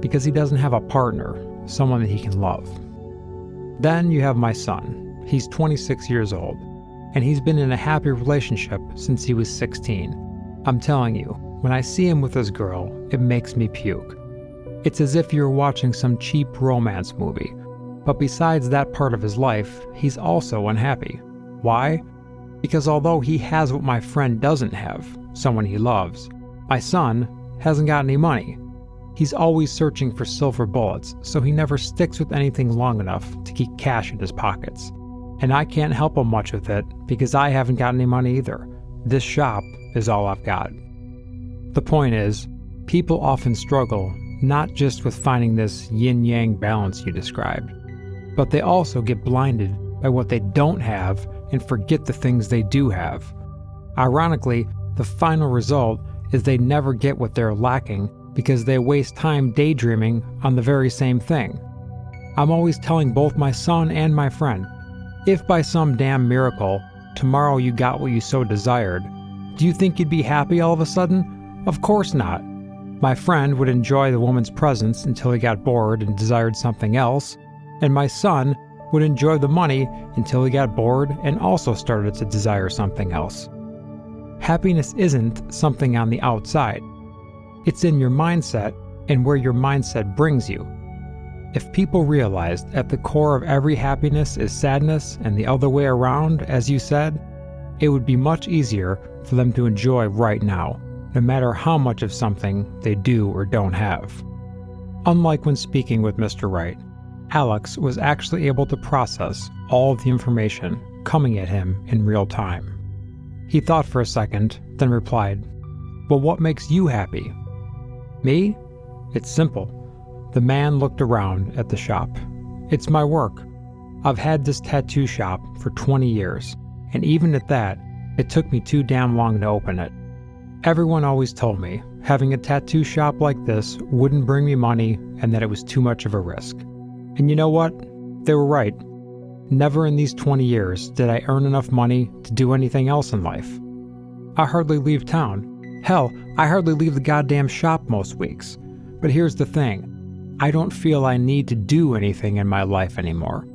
Speaker 1: Because he doesn't have a partner, someone that he can love. Then you have my son. He's 26 years old, and he's been in a happy relationship since he was 16. I'm telling you, when I see him with this girl, it makes me puke. It's as if you're watching some cheap romance movie. But besides that part of his life, he's also unhappy. Why? Because although he has what my friend doesn't have, someone he loves, my son hasn't got any money. He's always searching for silver bullets, so he never sticks with anything long enough to keep cash in his pockets. And I can't help him much with it because I haven't got any money either. This shop is all I've got. The point is, people often struggle not just with finding this yin yang balance you described, but they also get blinded by what they don't have and forget the things they do have. Ironically, the final result is they never get what they're lacking because they waste time daydreaming on the very same thing. I'm always telling both my son and my friend if by some damn miracle tomorrow you got what you so desired, do you think you'd be happy all of a sudden? Of course not. My friend would enjoy the woman's presence until he got bored and desired something else, and my son would enjoy the money until he got bored and also started to desire something else. Happiness isn't something on the outside, it's in your mindset and where your mindset brings you. If people realized at the core of every happiness is sadness and the other way around, as you said, it would be much easier for them to enjoy right now no matter how much of something they do or don't have. Unlike when speaking with Mr. Wright, Alex was actually able to process all the information coming at him in real time. He thought for a second, then replied, Well, what makes you happy? Me? It's simple. The man looked around at the shop. It's my work. I've had this tattoo shop for 20 years, and even at that, it took me too damn long to open it. Everyone always told me having a tattoo shop like this wouldn't bring me money and that it was too much of a risk. And you know what? They were right. Never in these 20 years did I earn enough money to do anything else in life. I hardly leave town. Hell, I hardly leave the goddamn shop most weeks. But here's the thing I don't feel I need to do anything in my life anymore.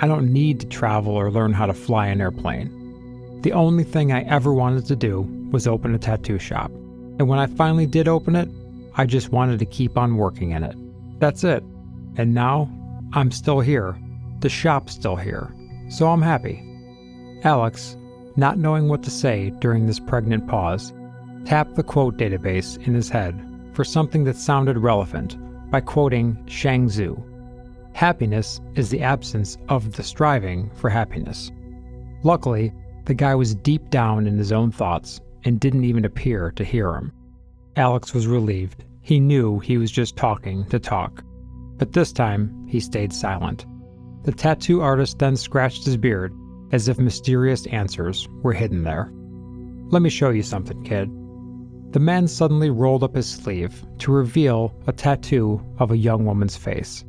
Speaker 1: I don't need to travel or learn how to fly an airplane. The only thing I ever wanted to do was open a tattoo shop. And when I finally did open it, I just wanted to keep on working in it. That's it. And now, I'm still here. The shop's still here. So I'm happy. Alex, not knowing what to say during this pregnant pause, tapped the quote database in his head for something that sounded relevant by quoting Chuang Tzu Happiness is the absence of the striving for happiness. Luckily, the guy was deep down in his own thoughts and didn't even appear to hear him. Alex was relieved. He knew he was just talking to talk. But this time, he stayed silent. The tattoo artist then scratched his beard as if mysterious answers were hidden there. Let me show you something, kid. The man suddenly rolled up his sleeve to reveal a tattoo of a young woman's face.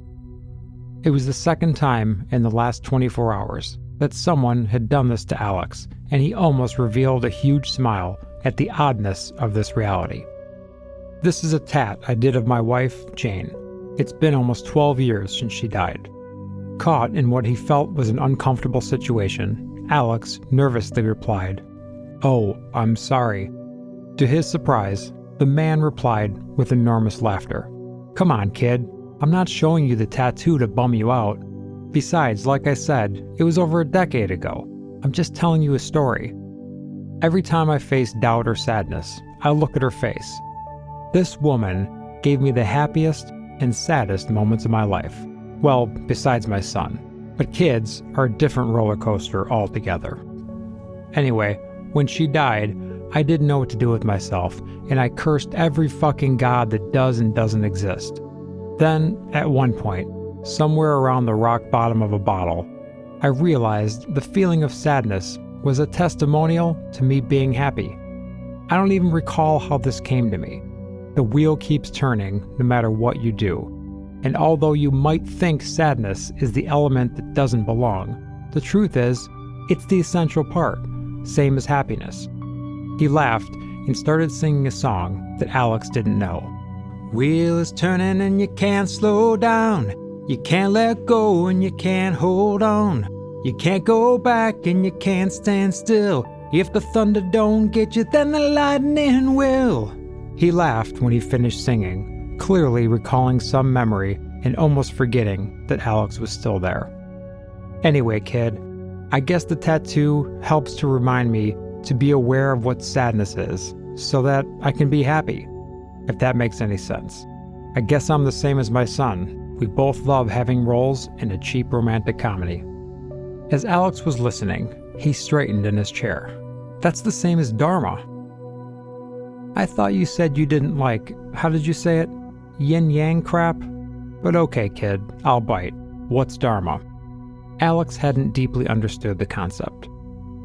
Speaker 1: It was the second time in the last 24 hours that someone had done this to Alex, and he almost revealed a huge smile at the oddness of this reality. This is a tat I did of my wife, Jane. It's been almost 12 years since she died. Caught in what he felt was an uncomfortable situation, Alex nervously replied, Oh, I'm sorry. To his surprise, the man replied with enormous laughter. Come on, kid. I'm not showing you the tattoo to bum you out. Besides, like I said, it was over a decade ago. I'm just telling you a story. Every time I face doubt or sadness, I look at her face. This woman gave me the happiest and saddest moments of my life. Well, besides my son. But kids are a different roller coaster altogether. Anyway, when she died, I didn't know what to do with myself, and I cursed every fucking god that does and doesn't exist. Then, at one point, somewhere around the rock bottom of a bottle, I realized the feeling of sadness was a testimonial to me being happy. I don't even recall how this came to me. The wheel keeps turning no matter what you do. And although you might think sadness is the element that doesn't belong, the truth is, it's the essential part, same as happiness. He laughed and started singing a song that Alex didn't know. Wheel is turning and you can't slow down. You can't let go and you can't hold on. You can't go back and you can't stand still. If the thunder don't get you, then the lightning will. He laughed when he finished singing, clearly recalling some memory and almost forgetting that Alex was still there. Anyway, kid, I guess the tattoo helps to remind me to be aware of what sadness is so that I can be happy if that makes any sense. I guess I'm the same as my son. We both love having roles in a cheap romantic comedy. As Alex was listening, he straightened in his chair. That's the same as Dharma. I thought you said you didn't like, how did you say it? Yin yang crap? But okay, kid, I'll bite. What's Dharma? Alex hadn't deeply understood the concept.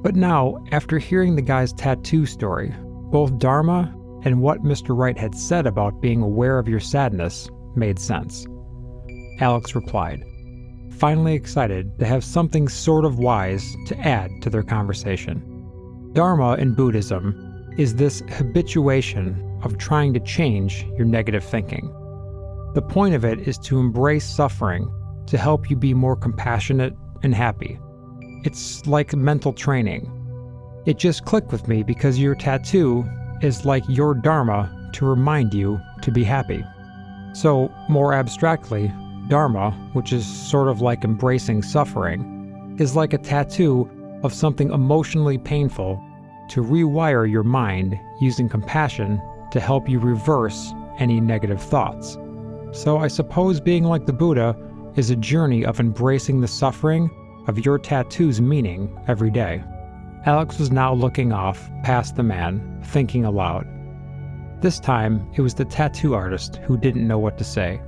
Speaker 1: But now, after hearing the guy's tattoo story, both Dharma and what Mr. Wright had said about being aware of your sadness made sense. Alex replied, finally excited to have something sort of wise to add to their conversation. Dharma in Buddhism is this habituation of trying to change your negative thinking. The point of it is to embrace suffering to help you be more compassionate and happy. It's like mental training. It just clicked with me because your tattoo is like your Dharma to remind you to be happy. So, more abstractly, Dharma, which is sort of like embracing suffering, is like a tattoo of something emotionally painful to rewire your mind using compassion to help you reverse any negative thoughts. So, I suppose being like the Buddha is a journey of embracing the suffering of your tattoo's meaning every day. Alex was now looking off past the man, thinking aloud. This time, it was the tattoo artist who didn't know what to say.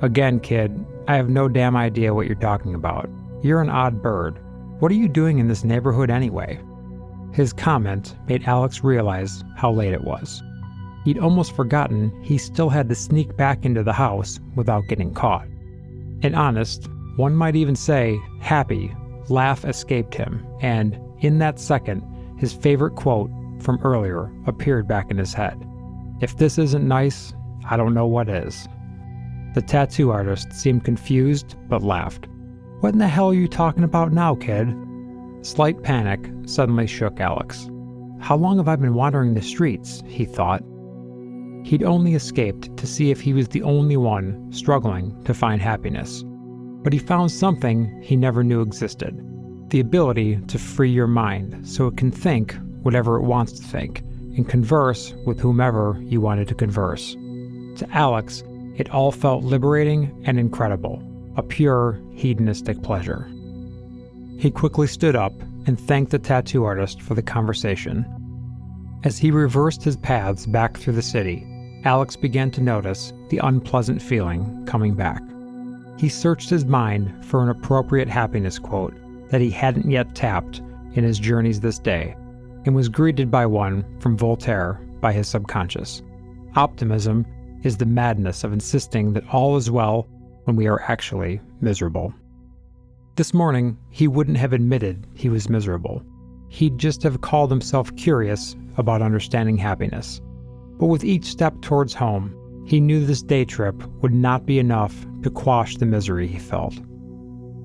Speaker 1: Again, kid, I have no damn idea what you're talking about. You're an odd bird. What are you doing in this neighborhood anyway? His comment made Alex realize how late it was. He'd almost forgotten he still had to sneak back into the house without getting caught. And honest, one might even say happy, laugh escaped him, and in that second, his favorite quote from earlier appeared back in his head If this isn't nice, I don't know what is. The tattoo artist seemed confused but laughed. What in the hell are you talking about now, kid? Slight panic suddenly shook Alex. How long have I been wandering the streets? he thought. He'd only escaped to see if he was the only one struggling to find happiness. But he found something he never knew existed the ability to free your mind so it can think whatever it wants to think and converse with whomever you wanted to converse. To Alex, it all felt liberating and incredible, a pure hedonistic pleasure. He quickly stood up and thanked the tattoo artist for the conversation. As he reversed his paths back through the city, Alex began to notice the unpleasant feeling coming back. He searched his mind for an appropriate happiness quote that he hadn't yet tapped in his journeys this day, and was greeted by one from Voltaire by his subconscious. Optimism is the madness of insisting that all is well when we are actually miserable. This morning, he wouldn't have admitted he was miserable. He'd just have called himself curious about understanding happiness. But with each step towards home, he knew this day trip would not be enough to quash the misery he felt.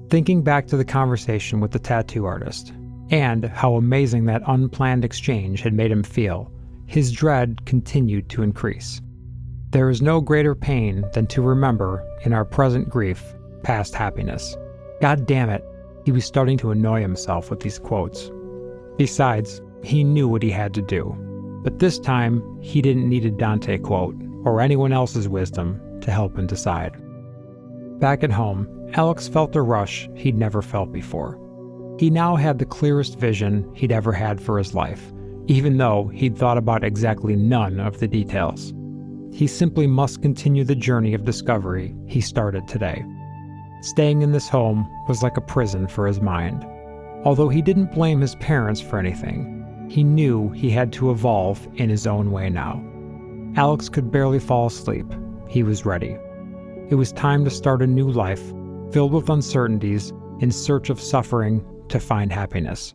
Speaker 1: Thinking back to the conversation with the tattoo artist, and how amazing that unplanned exchange had made him feel, his dread continued to increase. There is no greater pain than to remember, in our present grief, past happiness. God damn it, he was starting to annoy himself with these quotes. Besides, he knew what he had to do. But this time, he didn't need a Dante quote or anyone else's wisdom to help him decide. Back at home, Alex felt a rush he'd never felt before. He now had the clearest vision he'd ever had for his life, even though he'd thought about exactly none of the details. He simply must continue the journey of discovery he started today. Staying in this home was like a prison for his mind. Although he didn't blame his parents for anything, he knew he had to evolve in his own way now. Alex could barely fall asleep. He was ready. It was time to start a new life filled with uncertainties, in search of suffering to find happiness.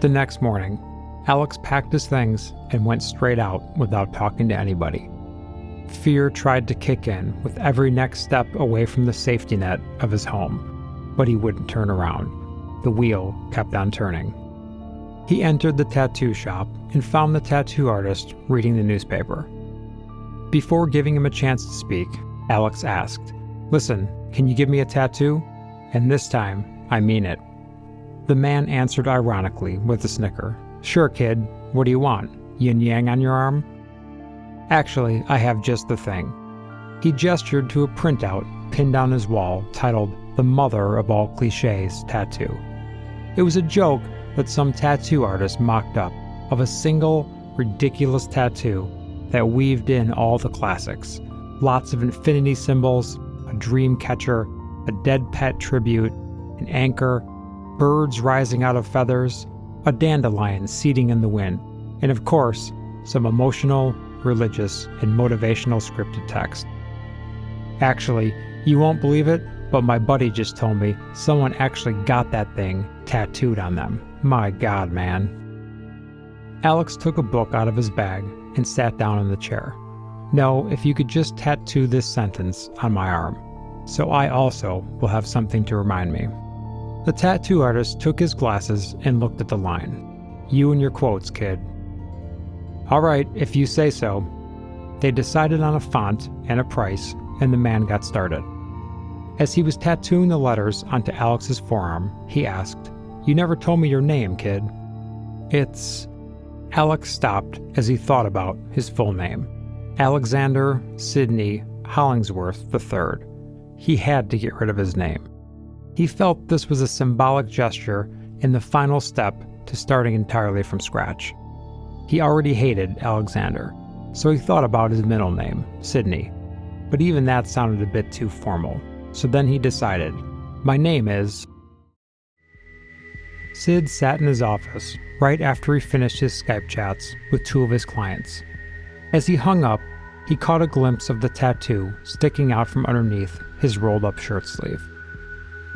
Speaker 1: The next morning, Alex packed his things and went straight out without talking to anybody. Fear tried to kick in with every next step away from the safety net of his home, but he wouldn't turn around. The wheel kept on turning. He entered the tattoo shop and found the tattoo artist reading the newspaper. Before giving him a chance to speak, Alex asked, Listen, can you give me a tattoo? And this time, I mean it. The man answered ironically with a snicker. Sure, kid. What do you want? Yin yang on your arm? Actually, I have just the thing. He gestured to a printout pinned on his wall titled The Mother of All Cliches Tattoo. It was a joke that some tattoo artist mocked up of a single, ridiculous tattoo that weaved in all the classics lots of infinity symbols, a dream catcher, a dead pet tribute, an anchor, birds rising out of feathers, a dandelion seeding in the wind, and of course, some emotional, religious, and motivational scripted text. Actually, you won't believe it, but my buddy just told me someone actually got that thing tattooed on them. My god, man. Alex took a book out of his bag and sat down in the chair. No, if you could just tattoo this sentence on my arm, so I also will have something to remind me. The tattoo artist took his glasses and looked at the line. You and your quotes, kid. All right, if you say so. They decided on a font and a price, and the man got started. As he was tattooing the letters onto Alex's forearm, he asked, You never told me your name, kid. It's. Alex stopped as he thought about his full name. Alexander Sidney Hollingsworth III. He had to get rid of his name. He felt this was a symbolic gesture in the final step to starting entirely from scratch. He already hated Alexander, so he thought about his middle name, Sidney. But even that sounded a bit too formal, so then he decided, My name is. Sid sat in his office right after he finished his Skype chats with two of his clients. As he hung up, he caught a glimpse of the tattoo sticking out from underneath his rolled up shirt sleeve.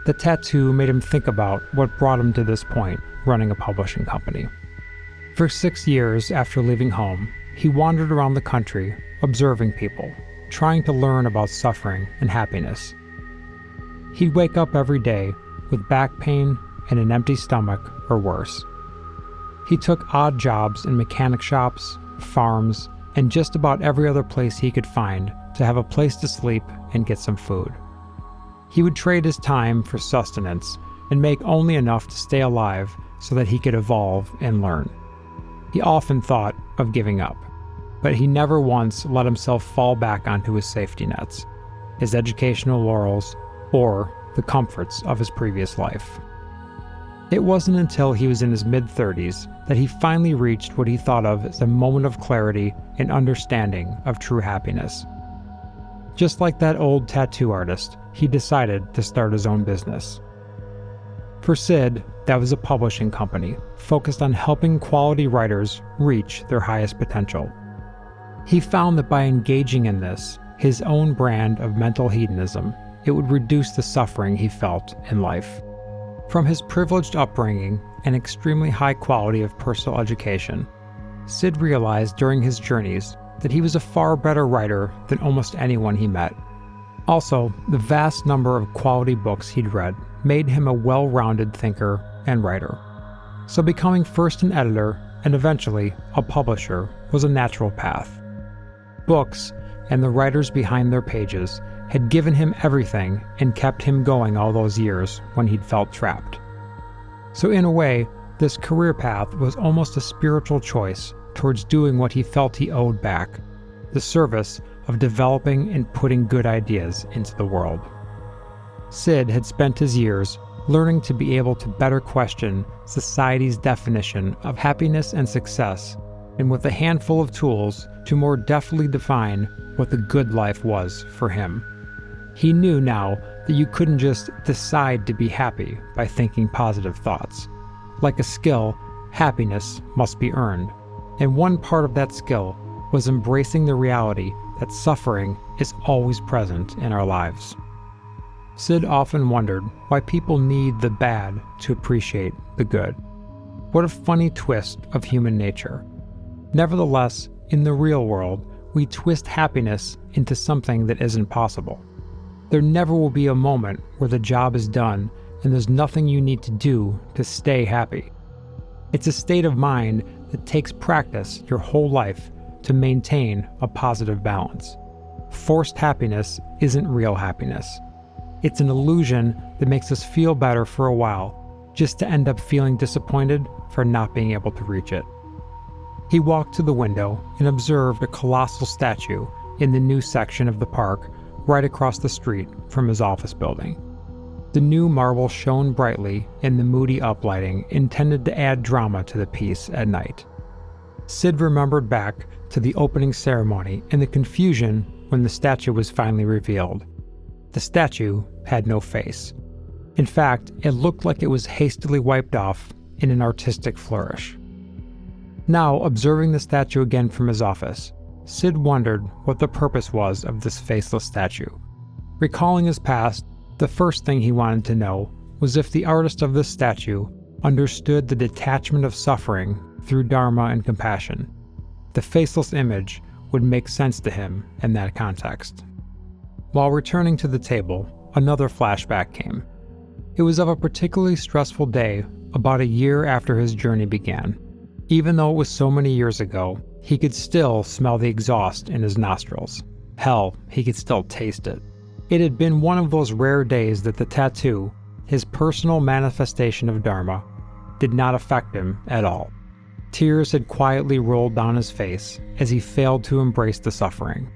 Speaker 1: The tattoo made him think about what brought him to this point running a publishing company. For six years after leaving home, he wandered around the country observing people, trying to learn about suffering and happiness. He'd wake up every day with back pain and an empty stomach or worse. He took odd jobs in mechanic shops, farms, and just about every other place he could find to have a place to sleep and get some food. He would trade his time for sustenance and make only enough to stay alive so that he could evolve and learn. He often thought of giving up, but he never once let himself fall back onto his safety nets, his educational laurels, or the comforts of his previous life. It wasn't until he was in his mid 30s that he finally reached what he thought of as a moment of clarity and understanding of true happiness. Just like that old tattoo artist, he decided to start his own business. For Sid, that was a publishing company focused on helping quality writers reach their highest potential. He found that by engaging in this, his own brand of mental hedonism, it would reduce the suffering he felt in life. From his privileged upbringing and extremely high quality of personal education, Sid realized during his journeys that he was a far better writer than almost anyone he met. Also, the vast number of quality books he'd read made him a well rounded thinker and writer. So, becoming first an editor and eventually a publisher was a natural path. Books and the writers behind their pages had given him everything and kept him going all those years when he'd felt trapped. So, in a way, this career path was almost a spiritual choice towards doing what he felt he owed back the service of developing and putting good ideas into the world. Sid had spent his years learning to be able to better question society's definition of happiness and success, and with a handful of tools to more deftly define what the good life was for him. He knew now that you couldn't just decide to be happy by thinking positive thoughts. Like a skill, happiness must be earned. And one part of that skill was embracing the reality that suffering is always present in our lives. Sid often wondered why people need the bad to appreciate the good. What a funny twist of human nature. Nevertheless, in the real world, we twist happiness into something that isn't possible. There never will be a moment where the job is done and there's nothing you need to do to stay happy. It's a state of mind that takes practice your whole life to maintain a positive balance. Forced happiness isn't real happiness. It's an illusion that makes us feel better for a while, just to end up feeling disappointed for not being able to reach it. He walked to the window and observed a colossal statue in the new section of the park right across the street from his office building. The new marble shone brightly in the moody uplighting intended to add drama to the piece at night. Sid remembered back to the opening ceremony and the confusion when the statue was finally revealed. The statue had no face. In fact, it looked like it was hastily wiped off in an artistic flourish. Now, observing the statue again from his office, Sid wondered what the purpose was of this faceless statue. Recalling his past, the first thing he wanted to know was if the artist of this statue understood the detachment of suffering through Dharma and compassion. The faceless image would make sense to him in that context. While returning to the table, another flashback came. It was of a particularly stressful day about a year after his journey began. Even though it was so many years ago, he could still smell the exhaust in his nostrils. Hell, he could still taste it. It had been one of those rare days that the tattoo, his personal manifestation of Dharma, did not affect him at all. Tears had quietly rolled down his face as he failed to embrace the suffering.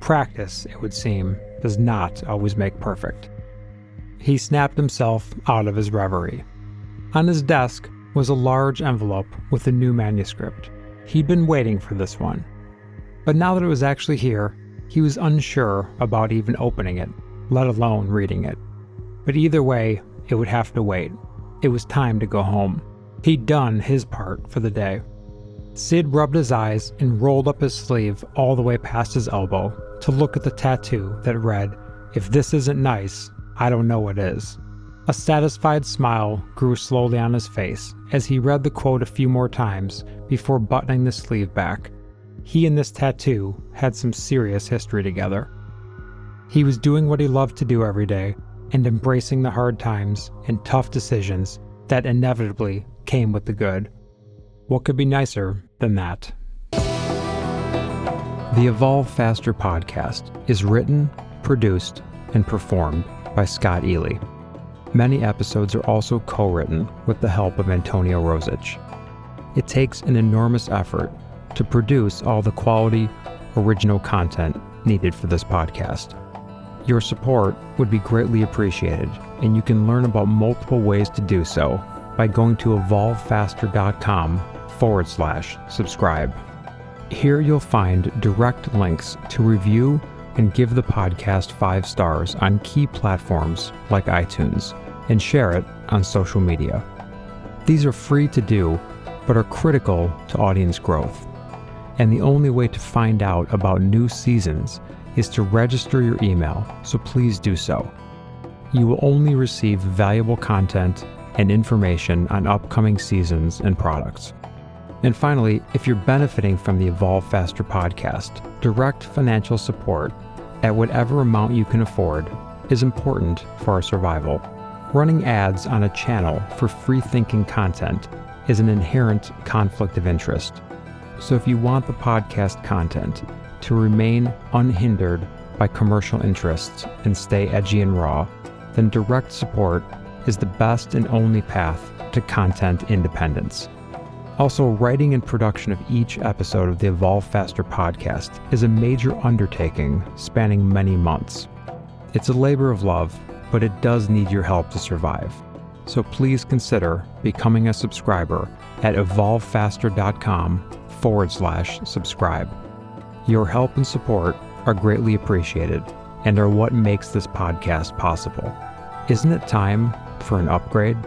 Speaker 1: Practice, it would seem, does not always make perfect. He snapped himself out of his reverie. On his desk was a large envelope with a new manuscript. He'd been waiting for this one. But now that it was actually here, he was unsure about even opening it, let alone reading it. But either way, it would have to wait. It was time to go home. He'd done his part for the day. Sid rubbed his eyes and rolled up his sleeve all the way past his elbow to look at the tattoo that read, If this isn't nice, I don't know what is. A satisfied smile grew slowly on his face as he read the quote a few more times before buttoning the sleeve back. He and this tattoo had some serious history together. He was doing what he loved to do every day and embracing the hard times and tough decisions that inevitably came with the good. What could be nicer than that? The Evolve Faster podcast is written, produced, and performed by Scott Ely. Many episodes are also co written with the help of Antonio Rosich. It takes an enormous effort to produce all the quality, original content needed for this podcast. Your support would be greatly appreciated, and you can learn about multiple ways to do so by going to evolvefaster.com forward slash subscribe. Here you'll find direct links to review and give the podcast five stars on key platforms like iTunes and share it on social media. These are free to do, but are critical to audience growth. And the only way to find out about new seasons is to register your email, so please do so. You will only receive valuable content and information on upcoming seasons and products. And finally, if you're benefiting from the Evolve Faster podcast, direct financial support at whatever amount you can afford is important for our survival. Running ads on a channel for free thinking content is an inherent conflict of interest. So if you want the podcast content to remain unhindered by commercial interests and stay edgy and raw, then direct support is the best and only path to content independence. Also, writing and production of each episode of the Evolve Faster podcast is a major undertaking spanning many months. It's a labor of love, but it does need your help to survive. So please consider becoming a subscriber at evolvefaster.com forward slash subscribe. Your help and support are greatly appreciated and are what makes this podcast possible. Isn't it time for an upgrade?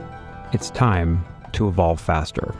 Speaker 1: It's time to evolve faster.